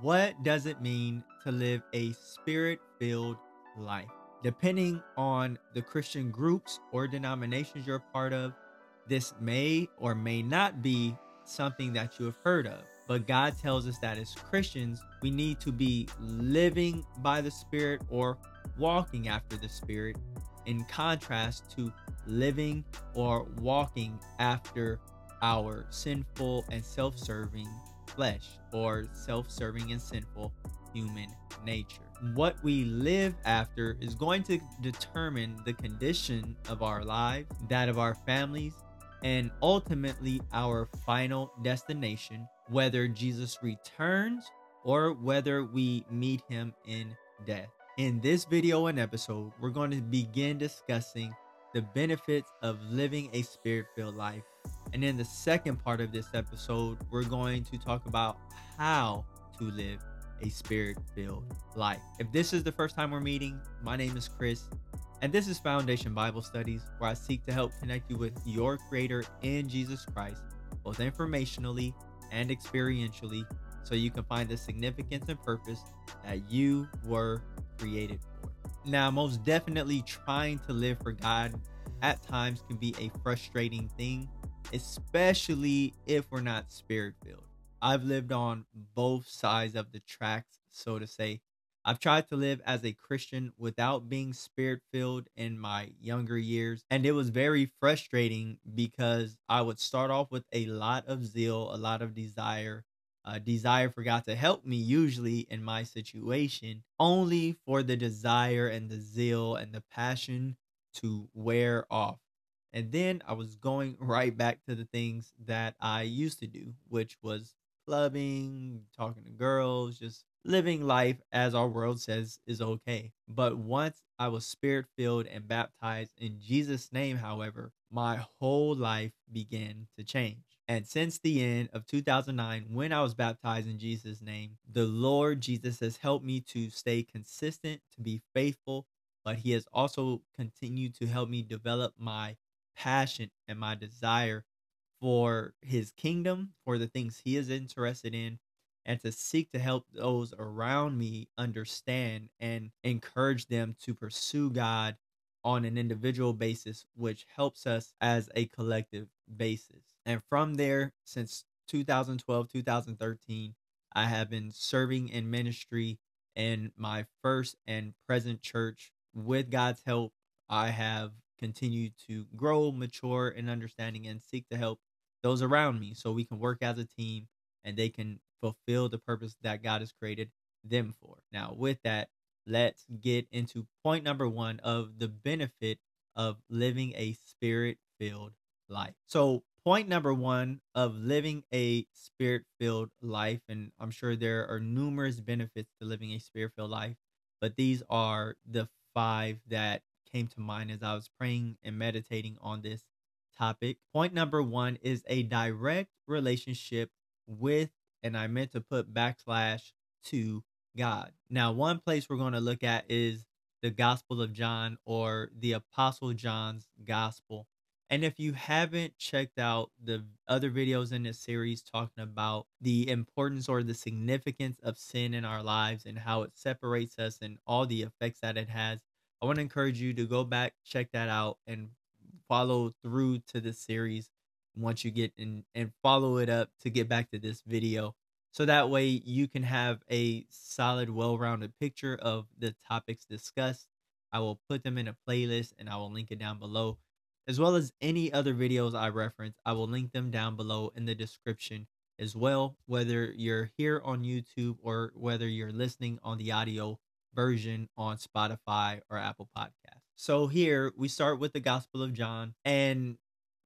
what does it mean to live a spirit filled life? Depending on the Christian groups or denominations you're a part of, this may or may not be something that you have heard of. But God tells us that as Christians, we need to be living by the Spirit or walking after the Spirit, in contrast to living or walking after our sinful and self serving flesh or self serving and sinful human nature. What we live after is going to determine the condition of our lives, that of our families, and ultimately our final destination, whether Jesus returns or whether we meet him in death. In this video and episode, we're going to begin discussing the benefits of living a spirit filled life. And in the second part of this episode, we're going to talk about how to live a spirit filled life. If this is the first time we're meeting, my name is Chris, and this is Foundation Bible Studies, where I seek to help connect you with your Creator in Jesus Christ, both informationally and experientially, so you can find the significance and purpose that you were created for. Now, most definitely, trying to live for God at times can be a frustrating thing, especially if we're not spirit filled. I've lived on both sides of the tracks, so to say. I've tried to live as a Christian without being spirit filled in my younger years, and it was very frustrating because I would start off with a lot of zeal, a lot of desire, desire for God to help me, usually in my situation, only for the desire and the zeal and the passion to wear off. And then I was going right back to the things that I used to do, which was clubbing, talking to girls, just living life as our world says is okay. But once I was spirit filled and baptized in Jesus' name, however, my whole life began to change. And since the end of 2009, when I was baptized in Jesus' name, the Lord Jesus has helped me to stay consistent, to be faithful, but He has also continued to help me develop my passion and my desire for His kingdom, for the things He is interested in, and to seek to help those around me understand and encourage them to pursue God on an individual basis, which helps us as a collective basis. And from there, since 2012, 2013, I have been serving in ministry in my first and present church. With God's help, I have continued to grow, mature in understanding, and seek to help those around me so we can work as a team and they can fulfill the purpose that God has created them for. Now, with that, let's get into point number one of the benefit of living a spirit filled life. So, point number one of living a spirit filled life, and I'm sure there are numerous benefits to living a spirit filled life, but these are the five that came to mind as I was praying and meditating on this topic. Point number one is a direct relationship with, and I meant to put backslash to God. Now, one place we're going to look at is the Gospel of John or the Apostle John's Gospel. And if you haven't checked out the other videos in this series talking about the importance or the significance of sin in our lives and how it separates us and all the effects that it has, I want to encourage you to go back, check that out, and follow through to the series once you get in and follow it up to get back to this video. So that way you can have a solid well-rounded picture of the topics discussed. I will put them in a playlist and i will link it down below as well as any other videos i reference. I will link them down below in the description as well whether you're here on youtube or whether you're listening on the audio version on spotify or apple podcast so here we start with the gospel of john and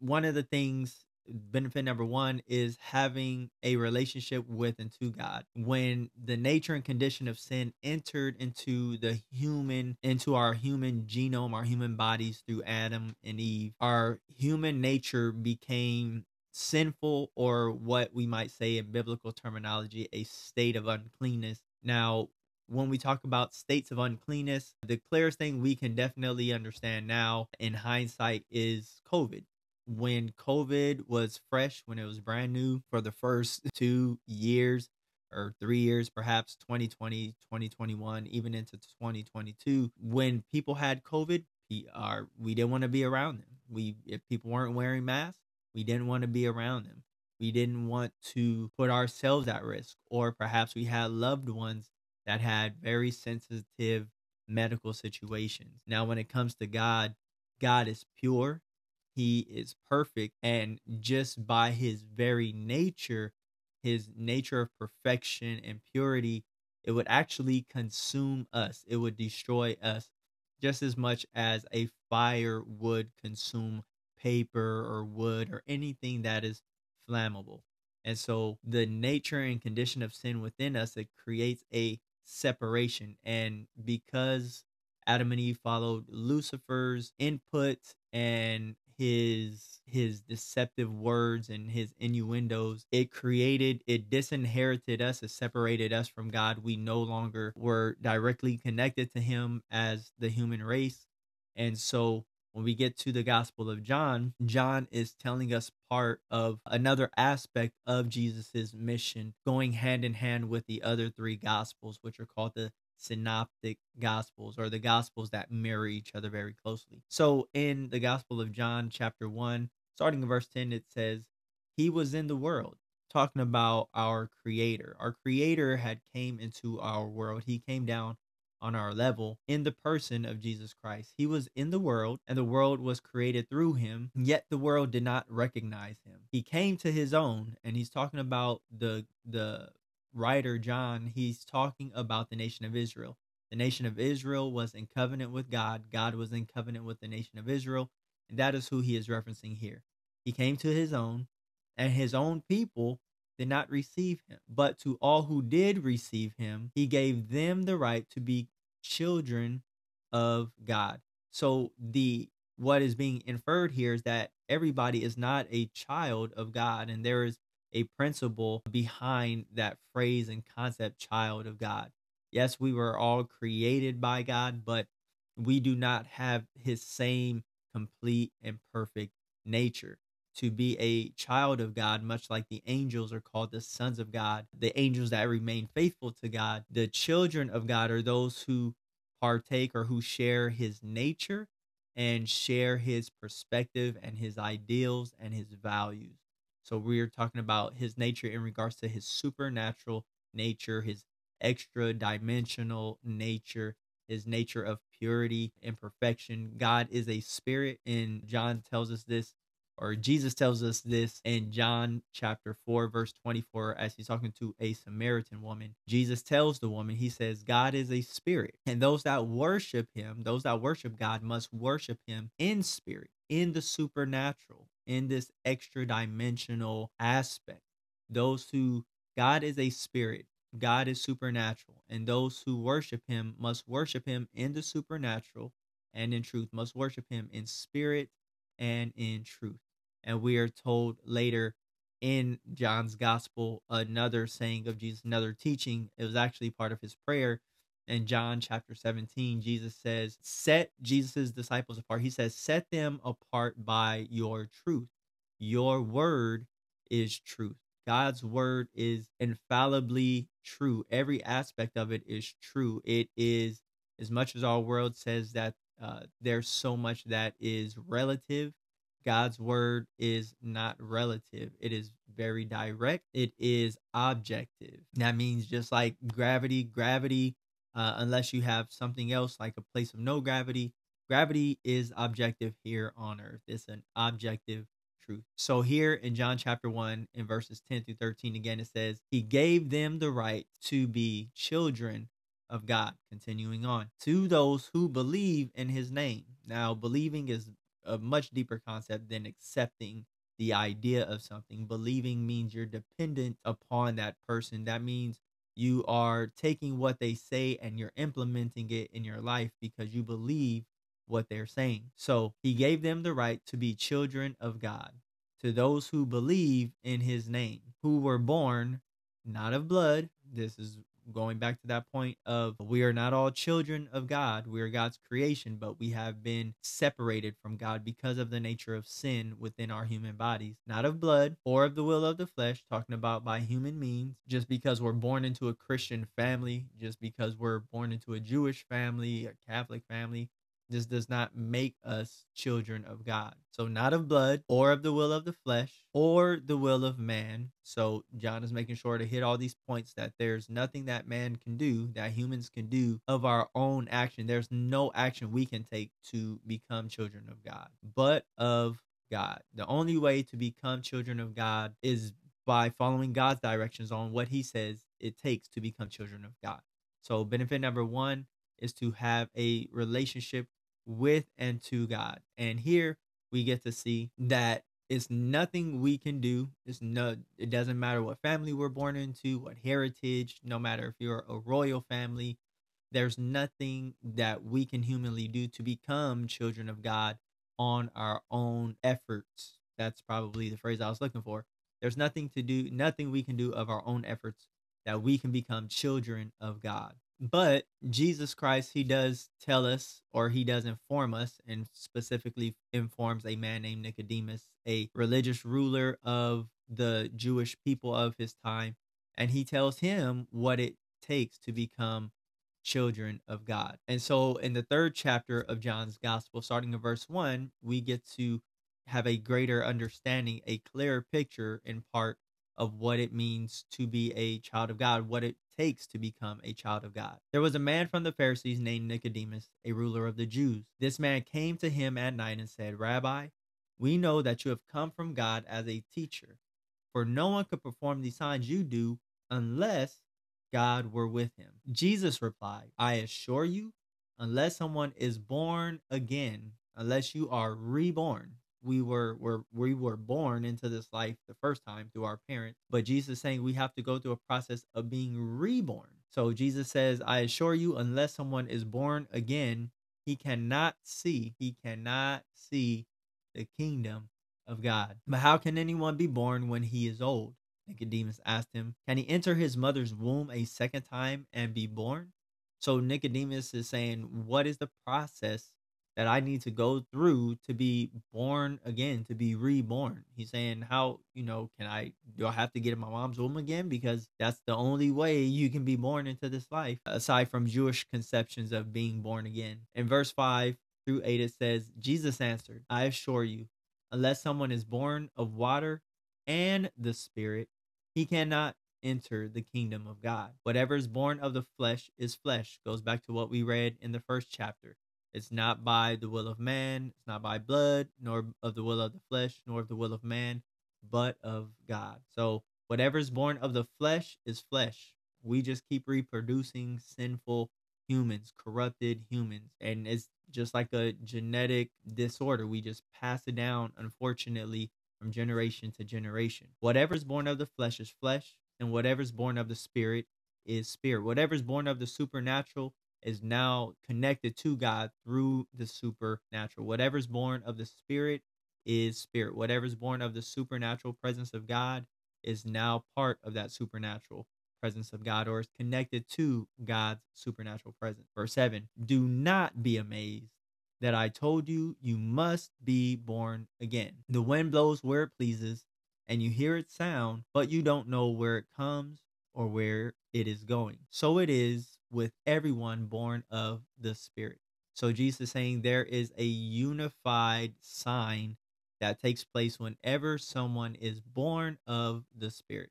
one of the things benefit number one is having a relationship with and to God. When the nature and condition of sin entered into the human, into our human genome, our human bodies through Adam and Eve, our human nature became sinful or what we might say in biblical terminology, a state of uncleanness. Now, when we talk about states of uncleanness, the clearest thing we can definitely understand now in hindsight is COVID when COVID was fresh, when it was brand new for the first two years or three years, perhaps 2020, 2021, even into 2022, when people had COVID, we didn't want to be around them. We if people weren't wearing masks, we didn't want to be around them. We didn't want to put ourselves at risk, or perhaps we had loved ones that had very sensitive medical situations. Now, when it comes to God, God is pure, He is perfect, and just by His very nature, His nature of perfection and purity, it would actually consume us, it would destroy us just as much as a fire would consume paper or wood or anything that is flammable. And so the nature and condition of sin within us, it creates a separation. And because Adam and Eve followed Lucifer's input and his his deceptive words and his innuendos it created it disinherited us it separated us from god we no longer were directly connected to him as the human race and so when we get to the Gospel of John, John is telling us part of another aspect of Jesus's mission, going hand in hand with the other three Gospels, which are called the synoptic gospels or the gospels that mirror each other very closely. So in the Gospel of John, chapter 1, starting in verse 10, it says, He was in the world, talking about our creator. Our creator had came into our world. He came down on our level in the person of Jesus Christ. He was in the world, and the world was created through him, yet the world did not recognize him. He came to his own, and he's talking about the the writer John, he's talking about the nation of Israel. The nation of Israel was in covenant with God. God was in covenant with the nation of Israel, and that is who he is referencing here. He came to his own, and his own people did not receive him. But to all who did receive him, he gave them the right to be children of God. So the what is being inferred here is that everybody is not a child of God and there is a principle behind that phrase and concept child of God. Yes, we were all created by God, but we do not have his same complete and perfect nature. To be a child of God, much like the angels are called the sons of God, the angels that remain faithful to God, the children of God are those who partake or who share his nature and share his perspective and his ideals and his values. So we're talking about his nature in regards to his supernatural nature, his extra dimensional nature, his nature of purity and perfection. God is a spirit, and John tells us this or Jesus tells us this in John chapter 4, verse 24, as he's talking to a Samaritan woman. Jesus tells the woman, He says, God is a spirit, and those that worship Him, those that worship God, must worship Him in spirit, in the supernatural, in this extra dimensional aspect. Those who, God is a spirit, God is supernatural, and those who worship Him must worship Him in the supernatural and in truth, must worship Him in spirit and in truth. And we are told later in John's gospel another saying of Jesus, another teaching. It was actually part of his prayer. In John chapter 17, Jesus says, Set Jesus' disciples apart. He says, Set them apart by your truth. Your word is truth. God's word is infallibly true. Every aspect of it is true. It is, as much as our world says that uh, there's so much that is relative. God's word is not relative. It is very direct. It is objective. That means just like gravity, gravity, uh, unless you have something else like a place of no gravity, gravity is objective here on earth. It's an objective truth. So here in John chapter 1 in verses 10 through 13 again it says he gave them the right to be children of God. Continuing on, to those who believe in his name. Now, believing is a much deeper concept than accepting the idea of something. Believing means you're dependent upon that person. That means you are taking what they say and you're implementing it in your life because you believe what they're saying. So he gave them the right to be children of God to those who believe in his name, who were born not of blood. This is going back to that point of we are not all children of God. We are God's creation, but we have been separated from God because of the nature of sin within our human bodies, not of blood or of the will of the flesh, talking about by human means, just because we're born into a Christian family, just because we're born into a Jewish family, a Catholic family, this does not make us children of God. So, not of blood or of the will of the flesh or the will of man. So, John is making sure to hit all these points that there's nothing that man can do, that humans can do of our own action. There's no action we can take to become children of God, but of God. The only way to become children of God is by following God's directions on what he says it takes to become children of God. So, benefit number one is to have a relationship with and to God. And here we get to see that it's nothing we can do. It's no it doesn't matter what family we're born into, what heritage, no matter if you're a royal family, there's nothing that we can humanly do to become children of God on our own efforts. That's probably the phrase I was looking for. There's nothing to do, nothing we can do of our own efforts that we can become children of God. But Jesus Christ, he does tell us, or he does inform us, and specifically informs a man named Nicodemus, a religious ruler of the Jewish people of his time. And he tells him what it takes to become children of God. And so in the third chapter of John's gospel, starting in verse one, we get to have a greater understanding, a clearer picture in part of what it means to be a child of God, what it takes to become a child of God. There was a man from the Pharisees named Nicodemus, a ruler of the Jews. This man came to him at night and said, Rabbi, we know that you have come from God as a teacher, for no one could perform these signs you do unless God were with him. Jesus replied, I assure you, unless someone is born again, unless you are reborn, we were were we were born into this life the first time through our parents but jesus is saying we have to go through a process of being reborn. So jesus says i assure you unless someone is born again he cannot see he cannot see the kingdom of god. But how can anyone be born when he is old? Nicodemus asked him can he enter his mother's womb a second time and be born? So nicodemus is saying what is the process that I need to go through to be born again, to be reborn. He's saying, How, you know, can I do I have to get in my mom's womb again? Because that's the only way you can be born into this life, aside from Jewish conceptions of being born again. In verse 5 through 8, it says, Jesus answered, I assure you, unless someone is born of water and the Spirit, he cannot enter the kingdom of God. Whatever is born of the flesh is flesh. Goes back to what we read in the first chapter. It's not by the will of man, it's not by blood, nor of the will of the flesh, nor of the will of man, but of God. So whatever is born of the flesh is flesh. We just keep reproducing sinful humans, corrupted humans. And it's just like a genetic disorder. We just pass it down, unfortunately, from generation to generation. Whatever's born of the flesh is flesh, and whatever's born of the spirit is spirit. Whatever's born of the supernatural is now connected to God through the supernatural. Whatever's born of the spirit is spirit. Whatever's born of the supernatural presence of God is now part of that supernatural presence of God or is connected to God's supernatural presence. Verse 7 Do not be amazed that I told you you must be born again. The wind blows where it pleases, and you hear its sound, but you don't know where it comes or where it is going. So it is with everyone born of the Spirit. So Jesus is saying there is a unified sign that takes place whenever someone is born of the Spirit.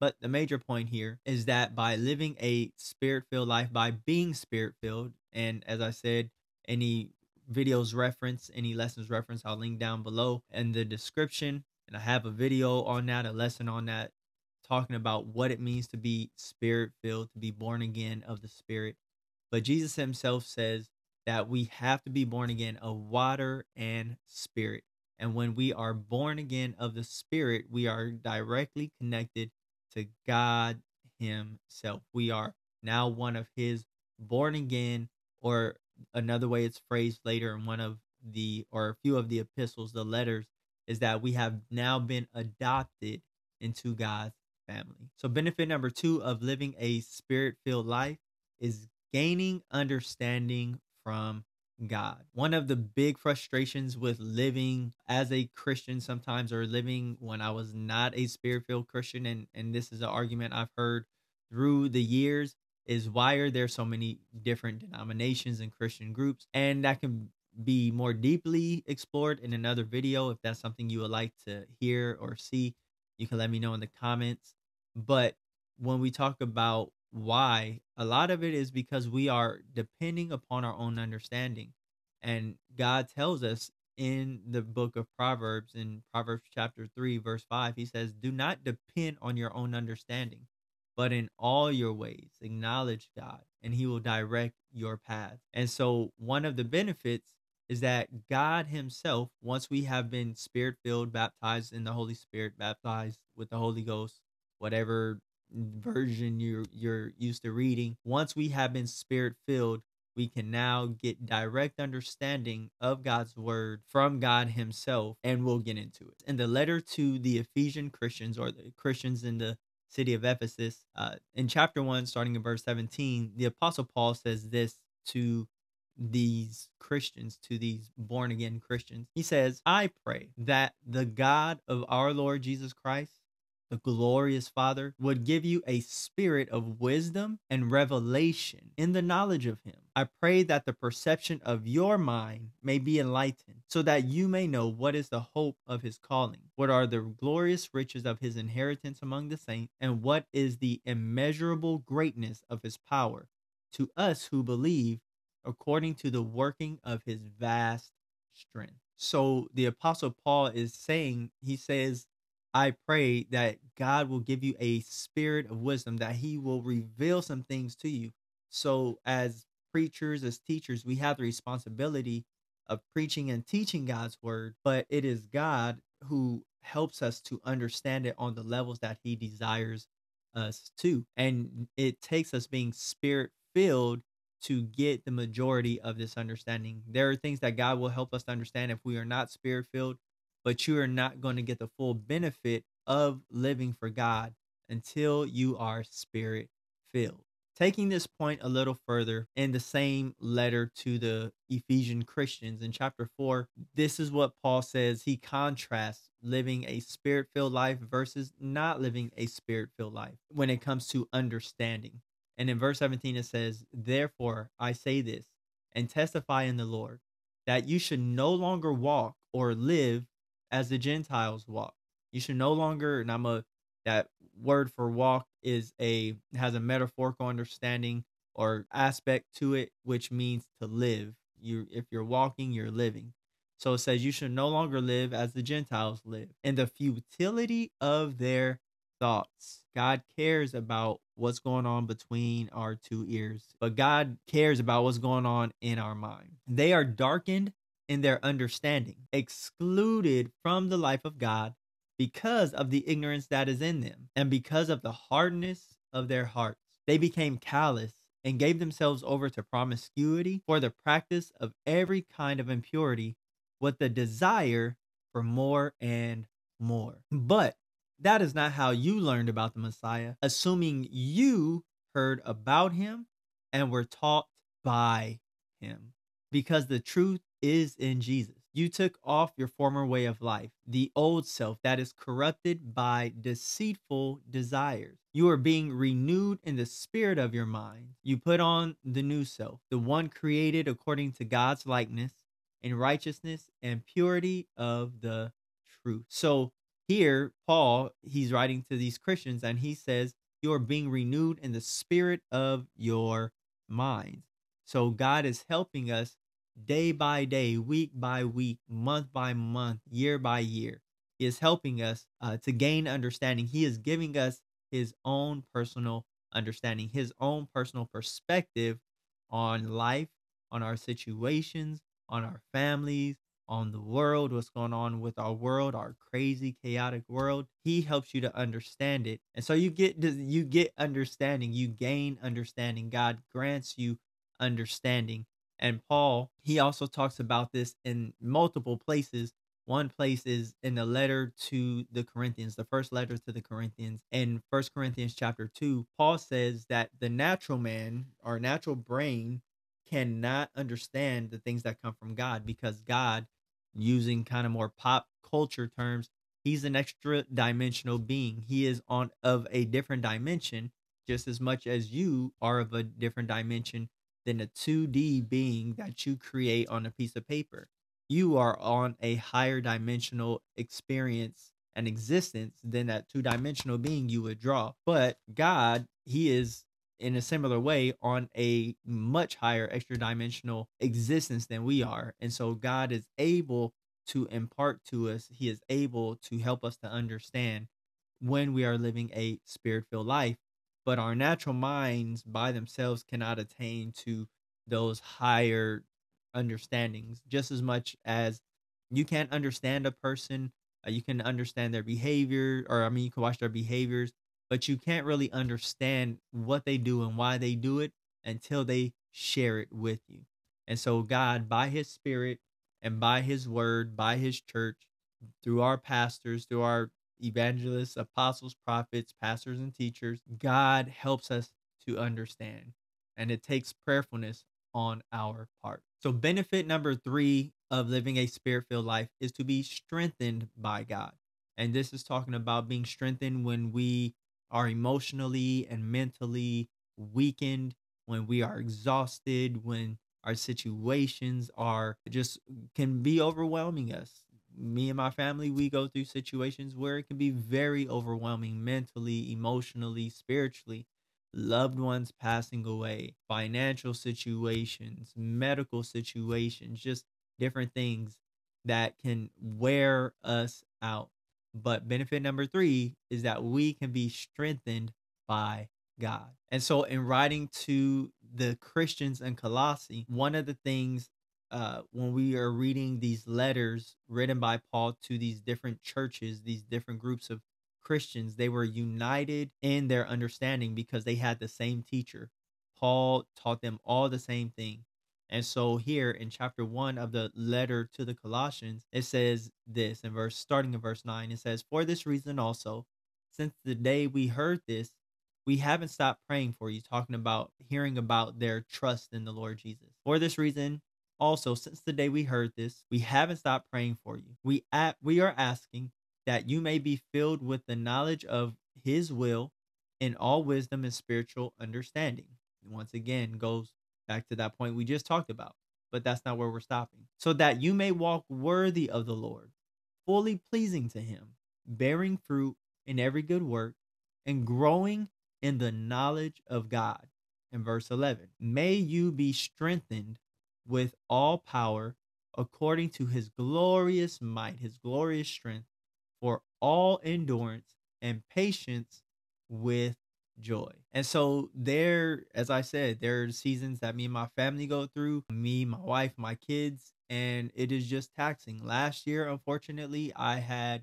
But the major point here is that by living a spirit filled life, by being spirit filled, and as I said, any videos reference, any lessons reference, I'll link down below in the description. And I have a video on that, a lesson on that talking about what it means to be spirit filled, to be born again of the Spirit. But Jesus himself says that we have to be born again of water and spirit. And when we are born again of the Spirit, we are directly connected to God Himself. We are now one of His born again, or another way it's phrased later in one of the, or a few of the epistles, the letters, is that we have now been adopted into God's family. So, benefit number two of living a spirit filled life is gaining understanding from God. One of the big frustrations with living as a Christian sometimes, or living when I was not a spirit filled Christian, and, and this is an argument I've heard through the years, is why are there so many different denominations and Christian groups? And that can be more deeply explored in another video. If that's something you would like to hear or see, you can let me know in the comments. But when we talk about why, a lot of it is because we are depending upon our own understanding. And God tells us in the book of Proverbs, in Proverbs chapter 3, verse 5, he says, Do not depend on your own understanding, but in all your ways acknowledge God, and he will direct your path. And so, one of the benefits is that God Himself, once we have been spirit filled, baptized in the Holy Spirit, baptized with the Holy Ghost, whatever version you're you're used to reading, once we have been spirit filled, we can now get direct understanding of God's word from God Himself, and we'll get into it. In the letter to the Ephesian Christians or the Christians in the city of Ephesus, uh, in chapter 1, starting in verse 17, the Apostle Paul says this to these Christians, to these born again Christians. He says, I pray that the God of our Lord Jesus Christ, the glorious Father, would give you a spirit of wisdom and revelation in the knowledge of Him. I pray that the perception of your mind may be enlightened, so that you may know what is the hope of His calling, what are the glorious riches of His inheritance among the saints, and what is the immeasurable greatness of His power to us who believe according to the working of his vast strength. So the apostle Paul is saying, he says, I pray that God will give you a spirit of wisdom, that he will reveal some things to you. So as preachers, as teachers, we have the responsibility of preaching and teaching God's word, but it is God who helps us to understand it on the levels that he desires us to. And it takes us being spirit filled to get the majority of this understanding. There are things that God will help us to understand if we are not spirit filled, but you are not going to get the full benefit of living for God until you are spirit filled. Taking this point a little further in the same letter to the Ephesian Christians in chapter 4, this is what Paul says. He contrasts living a spirit filled life versus not living a spirit filled life when it comes to understanding. And in verse 17, it says, Therefore I say this and testify in the Lord that you should no longer walk or live as the Gentiles walk. You should no longer, and I'm a that word for walk is a has a metaphorical understanding or aspect to it, which means to live. You if you're walking, you're living. So it says you should no longer live as the Gentiles live in the futility of their thoughts. God cares about what's going on between our two ears, but God cares about what's going on in our mind. They are darkened in their understanding, excluded from the life of God because of the ignorance that is in them and because of the hardness of their hearts. They became callous and gave themselves over to promiscuity for the practice of every kind of impurity with the desire for more and more. But that is not how you learned about the Messiah, assuming you heard about him and were taught by him. Because the truth is in Jesus. You took off your former way of life, the old self that is corrupted by deceitful desires. You are being renewed in the spirit of your mind. You put on the new self, the one created according to God's likeness in righteousness and purity of the truth. So here, Paul, he's writing to these Christians and he says, You are being renewed in the spirit of your minds. So God is helping us day by day, week by week, month by month, year by year. He is helping us uh, to gain understanding. He is giving us his own personal understanding, his own personal perspective on life, on our situations, on our families, on the world, what's going on with our world, our crazy, chaotic world. He helps you to understand it. And so you get you get understanding, you gain understanding. God grants you understanding. And Paul, he also talks about this in multiple places One place is in the letter to the Corinthians, the first letter to the Corinthians. In First Corinthians chapter 2, Paul says that the natural man, our natural brain, cannot understand the things that come from God because God, using kind of more pop culture terms, he's an extra dimensional being. He is on of a different dimension just as much as you are of a different dimension than a 2D being that you create on a piece of paper. You are on a higher dimensional experience and existence than that two dimensional being you would draw. But God, He is in a similar way on a much higher extra dimensional existence than we are. And so God is able to impart to us, He is able to help us to understand when we are living a spirit filled life but our natural minds by themselves cannot attain to those higher understandings just as much as you can't understand a person uh, you can understand their behavior or i mean you can watch their behaviors but you can't really understand what they do and why they do it until they share it with you and so god by his spirit and by his word by his church through our pastors through our evangelists, apostles, prophets, pastors, and teachers, God helps us to understand. And it takes prayerfulness on our part. So, benefit number three of living a spirit filled life is to be strengthened by God. And this is talking about being strengthened when we are emotionally and mentally weakened, when we are exhausted, when our situations are just can be overwhelming us. Me and my family we go through situations where it can be very overwhelming mentally emotionally spiritually. Loved ones passing away financial situations medical situations just different things that can wear us out but benefit number 3 is that we can be strengthened by God. And so in writing to the Christians in Colossae, one of the things uh, when we are reading these letters written by Paul to these different churches, these different groups of Christians, they were united in their understanding because they had the same teacher. Paul taught them all the same thing. And so here in chapter 1 of the letter to the Colossians, it says this in verse starting in verse 9, it says, "For this reason also, since the day we heard this, we haven't stopped praying for you, talking about hearing about their trust in the Lord Jesus. For this reason, also, since the day we heard this, we haven't stopped praying for you. We at, we are asking that you may be filled with the knowledge of his will in all wisdom and spiritual understanding. Once again, goes back to that point we just talked about, but that's not where we're stopping. So that you may walk worthy of the Lord, fully pleasing to him, bearing fruit in every good work, and growing in the knowledge of God. In verse 11, may you be strengthened with all power according to his glorious might, his glorious strength, for all endurance and patience with joy. And so there, as I said, there are seasons that me and my family go through, me, my wife, my kids, and it is just taxing. Last year, unfortunately, I had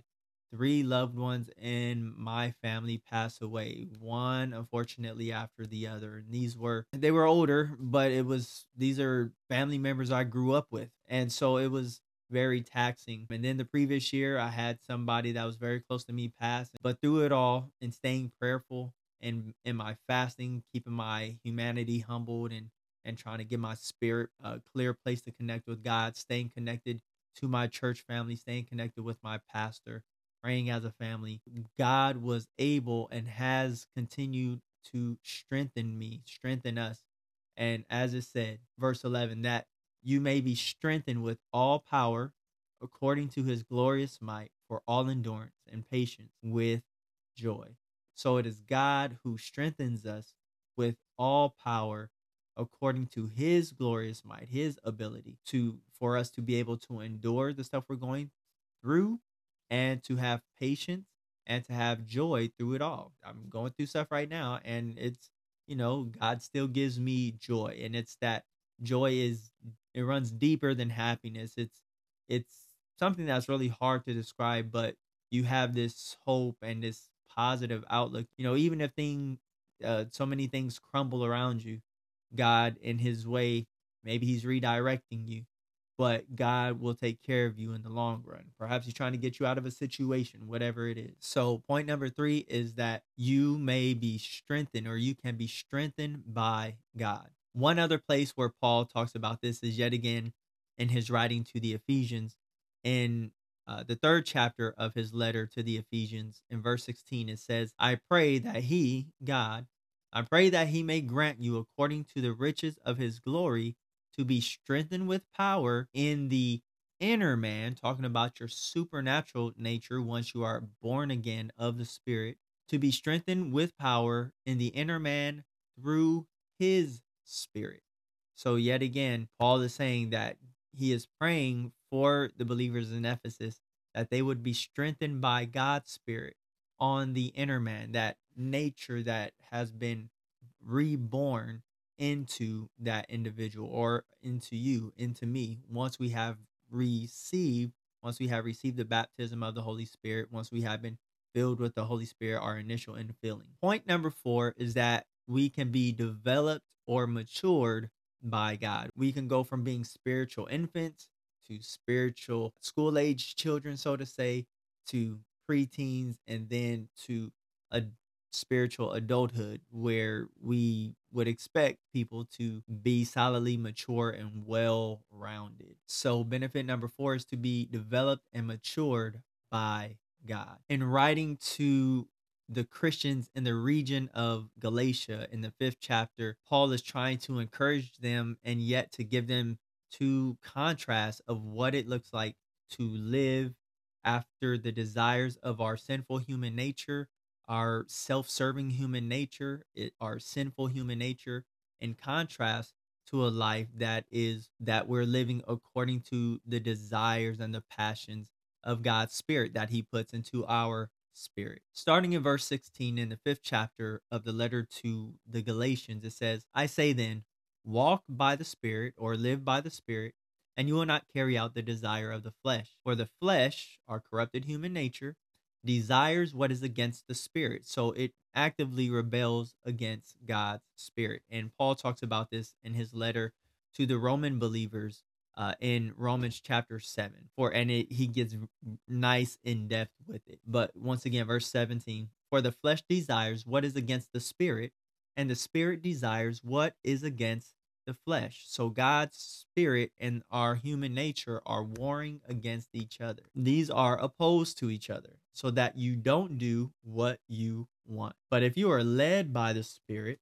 three loved ones in my family pass away one unfortunately after the other and these were they were older but it was these are family members i grew up with and so it was very taxing and then the previous year i had somebody that was very close to me pass but through it all and staying prayerful and in my fasting keeping my humanity humbled and and trying to get my spirit a clear place to connect with god staying connected to my church family staying connected with my pastor praying as a family, God was able and has continued to strengthen me, strengthen us. And as it said, verse 11, that you may be strengthened with all power according to his glorious might for all endurance and patience with joy. So it is God who strengthens us with all power according to his glorious might, his ability to for us to be able to endure the stuff we're going through and to have patience and to have joy through it all. I'm going through stuff right now and it's you know, God still gives me joy and it's that joy is it runs deeper than happiness. It's it's something that's really hard to describe, but you have this hope and this positive outlook. You know, even if thing uh, so many things crumble around you, God in his way, maybe he's redirecting you but God will take care of you in the long run. Perhaps He's trying to get you out of a situation, whatever it is. So, point number three is that you may be strengthened or you can be strengthened by God. One other place where Paul talks about this is yet again in his writing to the Ephesians in uh, the third chapter of his letter to the Ephesians. In verse 16, it says, I pray that He, God, I pray that He may grant you according to the riches of His glory to be strengthened with power in the inner man, talking about your supernatural nature once you are born again of the Spirit, to be strengthened with power in the inner man through His Spirit. So, yet again, Paul is saying that he is praying for the believers in Ephesus that they would be strengthened by God's Spirit on the inner man, that nature that has been reborn into that individual or into you, into me, once we have received, once we have received the baptism of the Holy Spirit, once we have been filled with the Holy Spirit, our initial infilling. Point number four is that we can be developed or matured by God. We can go from being spiritual infants to spiritual school age children, so to say, to preteens, and then to a spiritual adulthood where we would expect people to be solidly mature and well rounded. So, benefit number four is to be developed and matured by God. In writing to the Christians in the region of Galatia in the fifth chapter, Paul is trying to encourage them and yet to give them two contrasts of what it looks like to live after the desires of our sinful human nature, our self serving human nature, it, our sinful human nature, in contrast to a life that is that we're living according to the desires and the passions of God's Spirit that He puts into our spirit. Starting in verse 16 in the fifth chapter of the letter to the Galatians, it says, I say then, walk by the Spirit or live by the Spirit, and you will not carry out the desire of the flesh. For the flesh, our corrupted human nature, desires what is against the Spirit. So it actively rebels against God's Spirit. And Paul talks about this in his letter to the Roman believers uh, in Romans chapter 7. For and it, he gets nice in depth with it. But once again, verse 17 For the flesh desires what is against the spirit, and the spirit desires what is against the flesh. So God's spirit and our human nature are warring against each other. These are opposed to each other so that you don't do what you want. But if you are led by the spirit,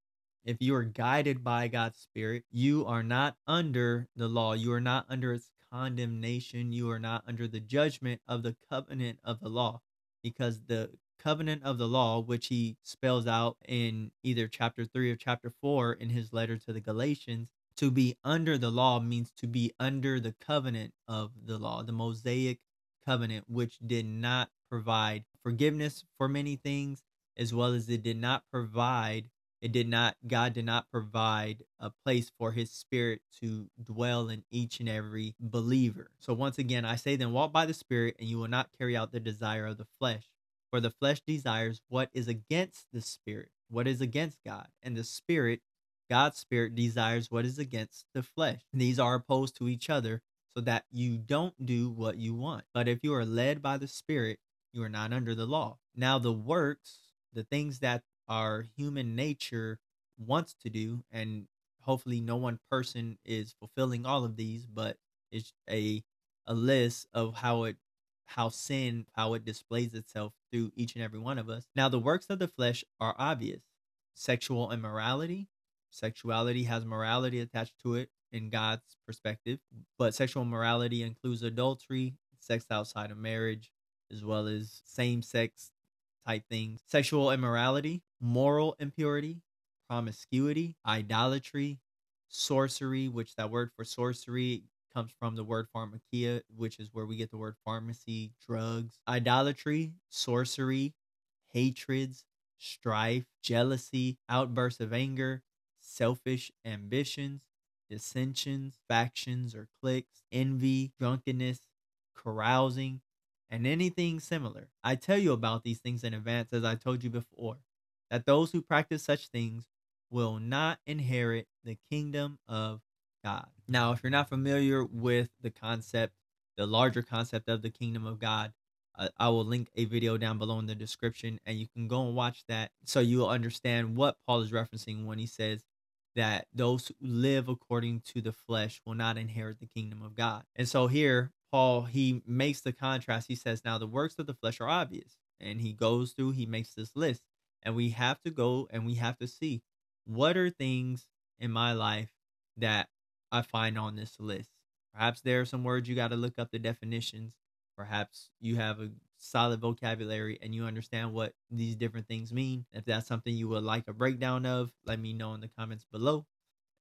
if you are guided by God's Spirit, you are not under the law. You are not under its condemnation. You are not under the judgment of the covenant of the law. Because the covenant of the law, which he spells out in either chapter 3 or chapter 4 in his letter to the Galatians, to be under the law means to be under the covenant of the law, the Mosaic covenant, which did not provide forgiveness for many things, as well as it did not provide it did not god did not provide a place for his spirit to dwell in each and every believer. So once again i say then walk by the spirit and you will not carry out the desire of the flesh. For the flesh desires what is against the spirit what is against god. And the spirit god's spirit desires what is against the flesh. These are opposed to each other so that you don't do what you want. But if you are led by the spirit you are not under the law. Now the works the things that our human nature wants to do and hopefully no one person is fulfilling all of these but it's a a list of how it how sin how it displays itself through each and every one of us. Now the works of the flesh are obvious. Sexual immorality sexuality has morality attached to it in god's perspective but sexual morality includes adultery sex outside of marriage as well as same sex type things. Sexual immorality, moral impurity, promiscuity, idolatry, sorcery, which that word for sorcery comes from the word pharmakia, which is where we get the word pharmacy, drugs, idolatry, sorcery, hatreds, strife, jealousy, outbursts of anger, selfish ambitions, dissensions, factions or cliques, envy, drunkenness, carousing, and anything similar. I tell you about these things in advance, as I told you before, that those who practice such things will not inherit the kingdom of God. Now, if you're not familiar with the concept, the larger concept of the kingdom of God, uh, I will link a video down below in the description and you can go and watch that so you'll understand what Paul is referencing when he says that those who live according to the flesh will not inherit the kingdom of God. And so here, Paul, he makes the contrast. He says, Now the works of the flesh are obvious. And he goes through, he makes this list. And we have to go and we have to see what are things in my life that I find on this list. Perhaps there are some words you got to look up the definitions. Perhaps you have a solid vocabulary and you understand what these different things mean. If that's something you would like a breakdown of, let me know in the comments below.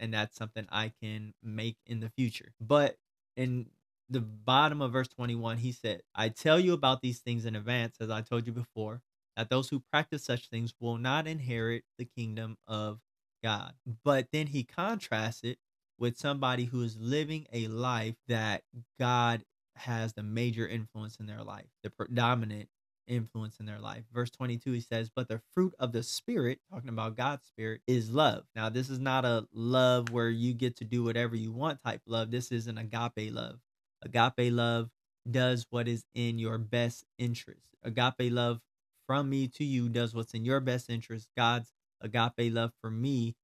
And that's something I can make in the future. But in the bottom of verse 21, he said, I tell you about these things in advance, as I told you before, that those who practice such things will not inherit the kingdom of God. But then he contrasts it with somebody who is living a life that God has the major influence in their life, the predominant influence in their life. Verse 22, he says, But the fruit of the Spirit, talking about God's Spirit, is love. Now, this is not a love where you get to do whatever you want type love. This is an agape love. Agape love does what is in your best interest. Agape love from me to you does what's in your best interest. God's agape love for me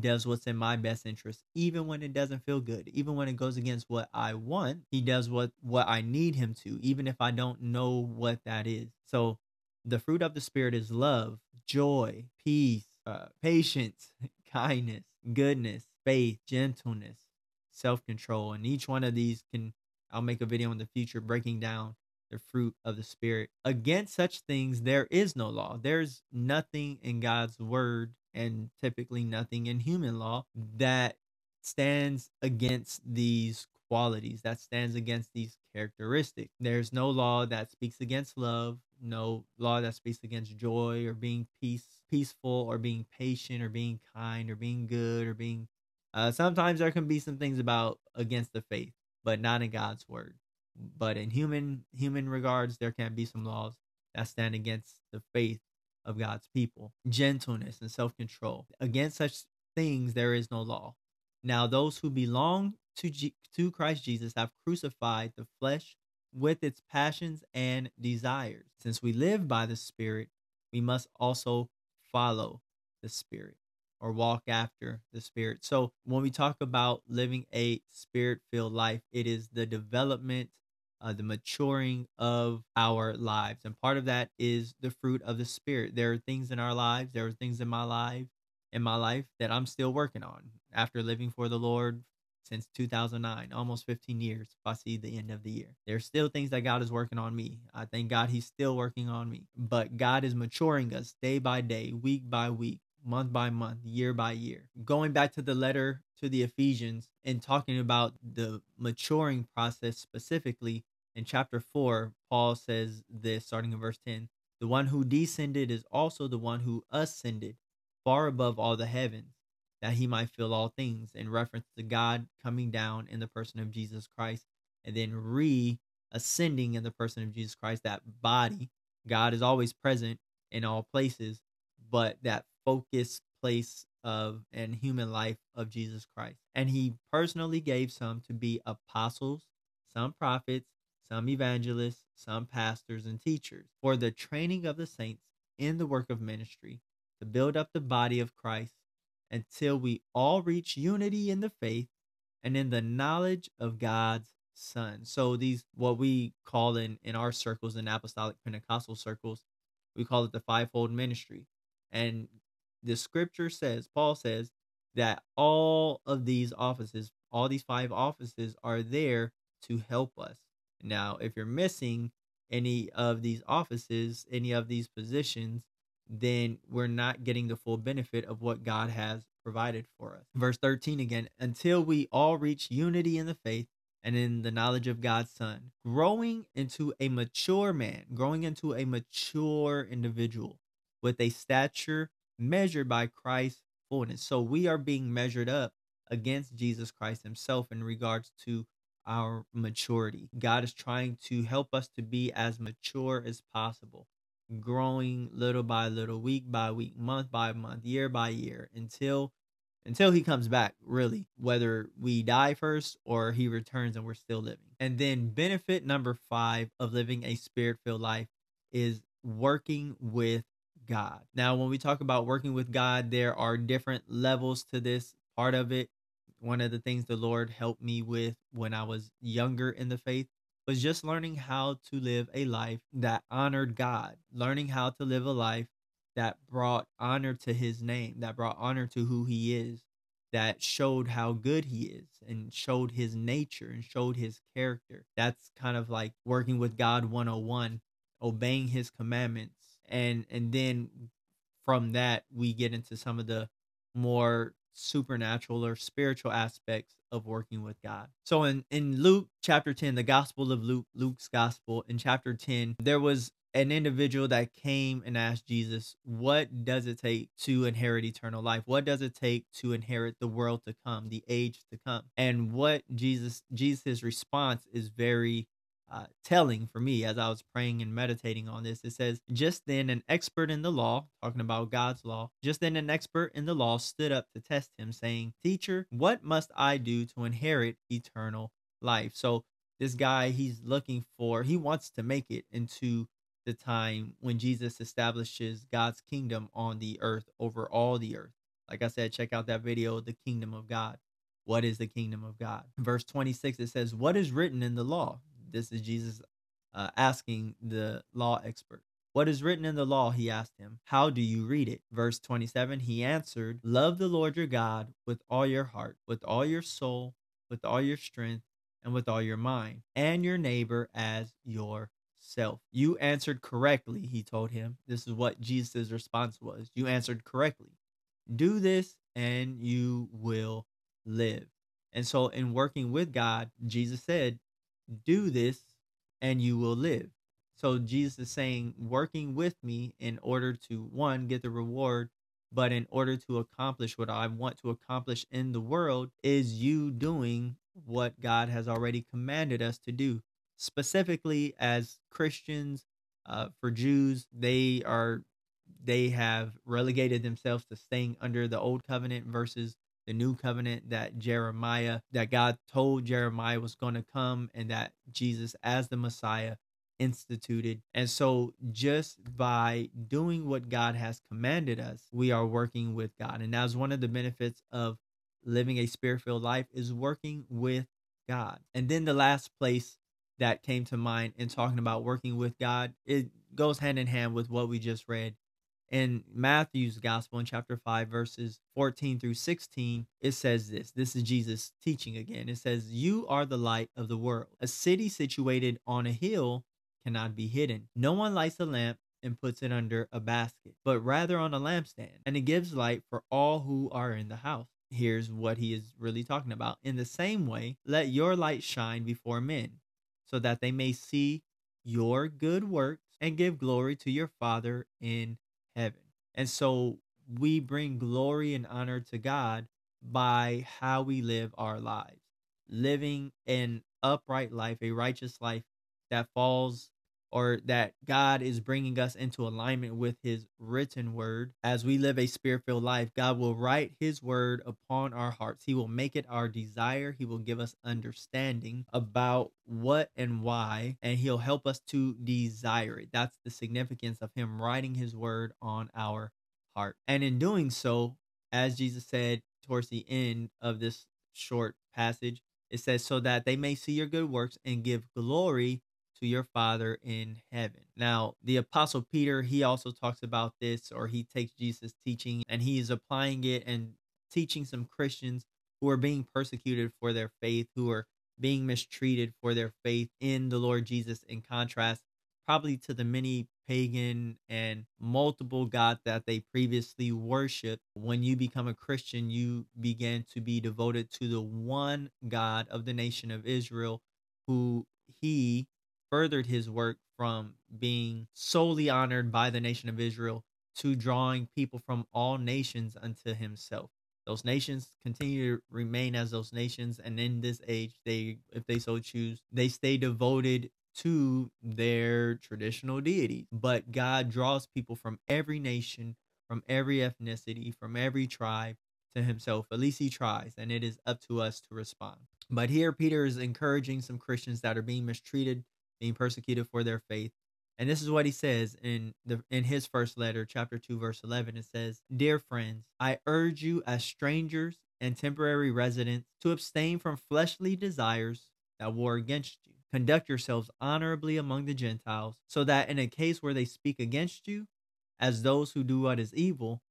does what's in my best interest even when it doesn't feel good even when it goes against what i want he does what what i need him to even if i don't know what that is so the fruit of the spirit is love joy peace uh, patience kindness goodness faith gentleness self-control and each one of these can i'll make a video in the future breaking down the fruit of the spirit against such things there is no law there's nothing in god's word and typically nothing in human law that stands against these qualities, that stands against these characteristics. There's no law that speaks against love, no law that speaks against joy or being peace, peaceful or being patient or being kind or being good or being. Uh, sometimes there can be some things about against the faith, but not in God's word. But in human human regards, there can be some laws that stand against the faith of God's people, gentleness and self control. Against such things there is no law. Now, those who belong to, G- to Christ Jesus have crucified the flesh with its passions and desires. Since we live by the Spirit, we must also follow the Spirit or walk after the Spirit. So, when we talk about living a spirit filled life, it is the development uh, the maturing of our lives. And part of that is the fruit of the spirit. There are things in our lives, there are things in my life, in my life that I'm still working on after living for the Lord since 2009, almost 15 years. If I see the end of the year, there's still things that God is working on me. I thank God He's still working on me. But God is maturing us day by day, week by week, month by month, year by year. Going back to the letter to the Ephesians and talking about the maturing process specifically, in chapter 4, Paul says this, starting in verse 10 The one who descended is also the one who ascended far above all the heavens, that he might fill all things, in reference to God coming down in the person of Jesus Christ, and then re ascending in the person of Jesus Christ, that body. God is always present in all places, but that focus place of and human life of Jesus Christ. And he personally gave some to be apostles, some prophets, some evangelists, some pastors and teachers, for the training of the saints in the work of ministry, to build up the body of Christ until we all reach unity in the faith and in the knowledge of God's Son. So these what we call in in our circles in apostolic Pentecostal circles, we call it the fivefold ministry. And the scripture says, Paul says that all of these offices, all these five offices are there to help us. Now, if you're missing any of these offices, any of these positions, then we're not getting the full benefit of what God has provided for us. Verse 13 again, until we all reach unity in the faith and in the knowledge of God's Son, growing into a mature man, growing into a mature individual with a stature measured by Christ's fullness. So we are being measured up against Jesus Christ himself in regards to our maturity. God is trying to help us to be as mature as possible, growing little by little, week by week, month by month, year by year, until until he comes back, really, whether we die first or he returns and we're still living. And then benefit number five of living a spirit filled life is working with God. Now, when we talk about working with God, there are different levels to this part of it. One of the things the Lord helped me with when I was younger in the faith was just learning how to live a life that honored God, learning how to live a life that brought honor to his name, that brought honor to who he is, that showed how good he is and showed his nature and showed his character. That's kind of like working with God 101, obeying his commandments. And and then from that we get into some of the more supernatural or spiritual aspects of working with God. So in in Luke chapter 10, the Gospel of Luke, Luke's Gospel, in chapter 10, there was an individual that came and asked Jesus, What does it take to inherit eternal life? What does it take to inherit the world to come, the age to come? And what Jesus, Jesus' response is very uh, telling for me as I was praying and meditating on this. It says, Just then, an expert in the law, talking about God's law, just then, an expert in the law stood up to test him, saying, Teacher, what must I do to inherit eternal life? So, this guy, he's looking for, he wants to make it into the time when Jesus establishes God's kingdom on the earth over all the earth. Like I said, check out that video, The Kingdom of God. What is the kingdom of God? Verse 26, it says, What is written in the law? This is Jesus uh, asking the law expert. What is written in the law? He asked him. How do you read it? Verse 27, he answered, Love the Lord your God with all your heart, with all your soul, with all your strength, and with all your mind, and your neighbor as yourself. You answered correctly, he told him. This is what Jesus' response was. You answered correctly. Do this and you will live. And so, in working with God, Jesus said, Do this and you will live. So, Jesus is saying, working with me in order to, one, get the reward, but in order to accomplish what I want to accomplish in the world, is you doing what God has already commanded us to do specifically as Christians, uh, for Jews, they are they have relegated themselves to staying under the old covenant versus the new covenant that Jeremiah that God told Jeremiah was going to come and that Jesus as the Messiah instituted. And so just by doing what God has commanded us, we are working with God. And that's one of the benefits of living a spirit-filled life is working with God. And then the last place that came to mind in talking about working with God. It goes hand in hand with what we just read. In Matthew's gospel in chapter 5, verses 14 through 16, it says this. This is Jesus teaching again. It says, You are the light of the world. A city situated on a hill cannot be hidden. No one lights a lamp and puts it under a basket, but rather on a lampstand, and it gives light for all who are in the house. Here's what he is really talking about. In the same way, let your light shine before men so that they may see your good works and give glory to your Father in heaven. And so we bring glory and honor to God by how we live our lives, living an upright life, a righteous life that falls or that God is bringing us into alignment with his written word. As we live a spirit filled life, God will write his word upon our hearts. He will make it our desire. He will give us understanding about what and why, and he'll help us to desire it. That's the significance of him writing his word on our heart. And in doing so, as Jesus said towards the end of this short passage, it says, so that they may see your good works and give glory to your Father in heaven. Now, the Apostle Peter, he also talks about this, or he takes Jesus' teaching and he is applying it and teaching some Christians who are being persecuted for their faith, who are being mistreated for their faith in the Lord Jesus, in contrast, probably to the many pagan and multiple gods that they previously worshiped. When you become a Christian, you begin to be devoted to the one God of the nation of Israel, who he furthered his work from being solely honored by the nation of Israel to drawing people from all nations unto himself. Those nations continue to remain as those nations, and in this age, they, if they so choose, they stay devoted to their traditional deities. But God draws people from every nation, from every ethnicity, from every tribe to himself. At least he tries, and it is up to us to respond. But here, Peter is encouraging some Christians that are being mistreated, being persecuted for their faith. And this is what he says in the in his first letter, chapter 2, verse 11. It says, Dear friends, I urge you as strangers and temporary residents to abstain from fleshly desires that war against you. Conduct yourselves honorably among the Gentiles, so that in a case where they speak against you, as those who do what is evil,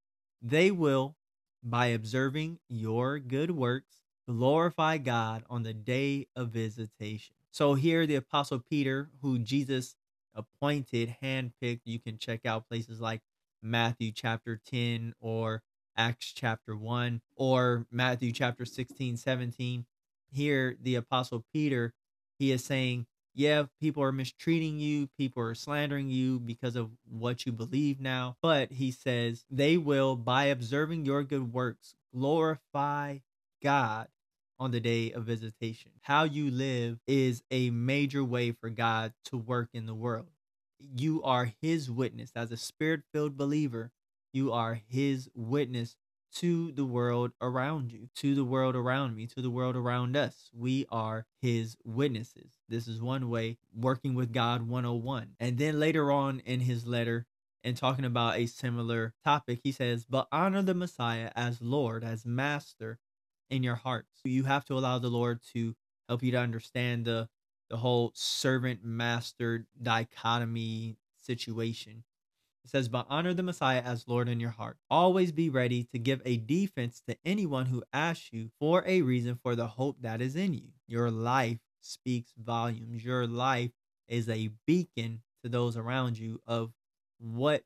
they will, by observing your good works, glorify God on the day of visitation. So here, the Apostle Peter, who Jesus appointed, handpicked, you can check out places like Matthew chapter 10 or Acts chapter 1 or Matthew chapter 16, 17. Here, the Apostle Peter, he is saying, yeah, people are mistreating you, people are slandering you because of what you believe now. But he says, they will, by observing your good works, glorify God on the day of visitation. How you live is a major way for God to work in the world. You are his witness. As a spirit filled believer, you are his witness to the world around you, to the world around me, to the world around us. We are his witnesses. This is one way, working with God 101. And then later on in his letter, and talking about a similar topic, he says, But honor the Messiah as Lord, as Master in your hearts. You have to allow the Lord to help you to understand the the whole servant master dichotomy situation. It says, But honor the Messiah as Lord in your heart. Always be ready to give a defense to anyone who asks you for a reason for the hope that is in you. Your life speaks volumes. Your life is a beacon to those around you of what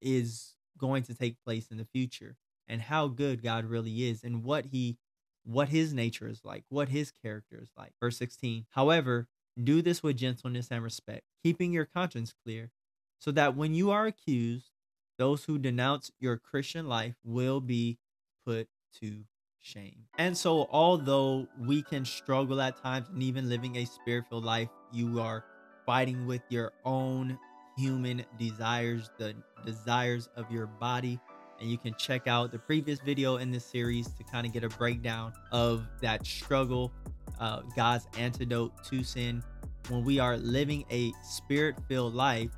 is going to take place in the future and how good God really is and what he what his nature is like, what his character is like. Verse 16. However, do this with gentleness and respect, keeping your conscience clear so that when you are accused, those who denounce your Christian life will be put to shame. And so, although we can struggle at times and even living a spirit filled life, you are fighting with your own human desires, the desires of your body. And you can check out the previous video in this series to kind of get a breakdown of that struggle, uh, God's antidote to sin. When we are living a spirit filled life,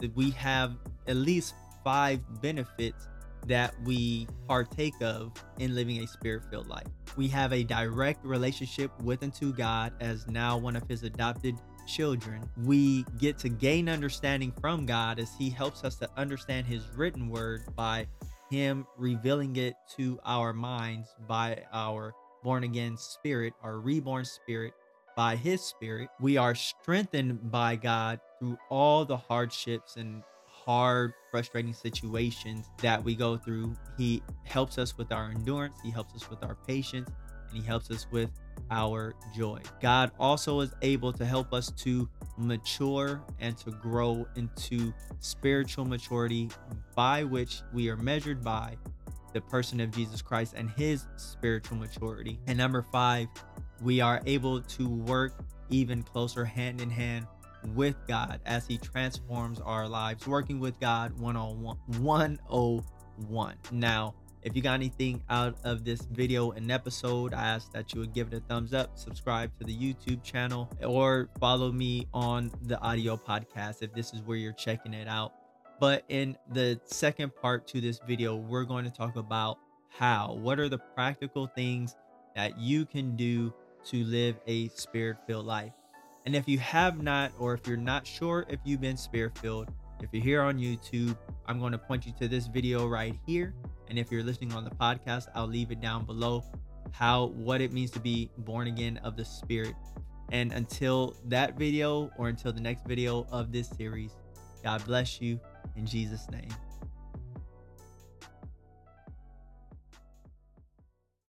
that we have at least five benefits that we partake of in living a spirit filled life. We have a direct relationship with and to God as now one of his adopted children. We get to gain understanding from God as he helps us to understand his written word by him revealing it to our minds by our born again spirit, our reborn spirit by his spirit. We are strengthened by God through all the hardships and hard, frustrating situations that we go through. He helps us with our endurance, He helps us with our patience, and He helps us with our joy. God also is able to help us to mature and to grow into spiritual maturity by which we are measured by the person of Jesus Christ and his spiritual maturity. And number five, we are able to work even closer hand in hand with God as He transforms our lives, working with God 101. 101. Now, if you got anything out of this video and episode, I ask that you would give it a thumbs up, subscribe to the YouTube channel, or follow me on the audio podcast if this is where you're checking it out. But in the second part to this video, we're going to talk about how, what are the practical things that you can do to live a spirit filled life. And if you have not, or if you're not sure if you've been spirit filled, if you're here on YouTube, I'm going to point you to this video right here. And if you're listening on the podcast, I'll leave it down below how what it means to be born again of the spirit. And until that video or until the next video of this series, God bless you in Jesus' name.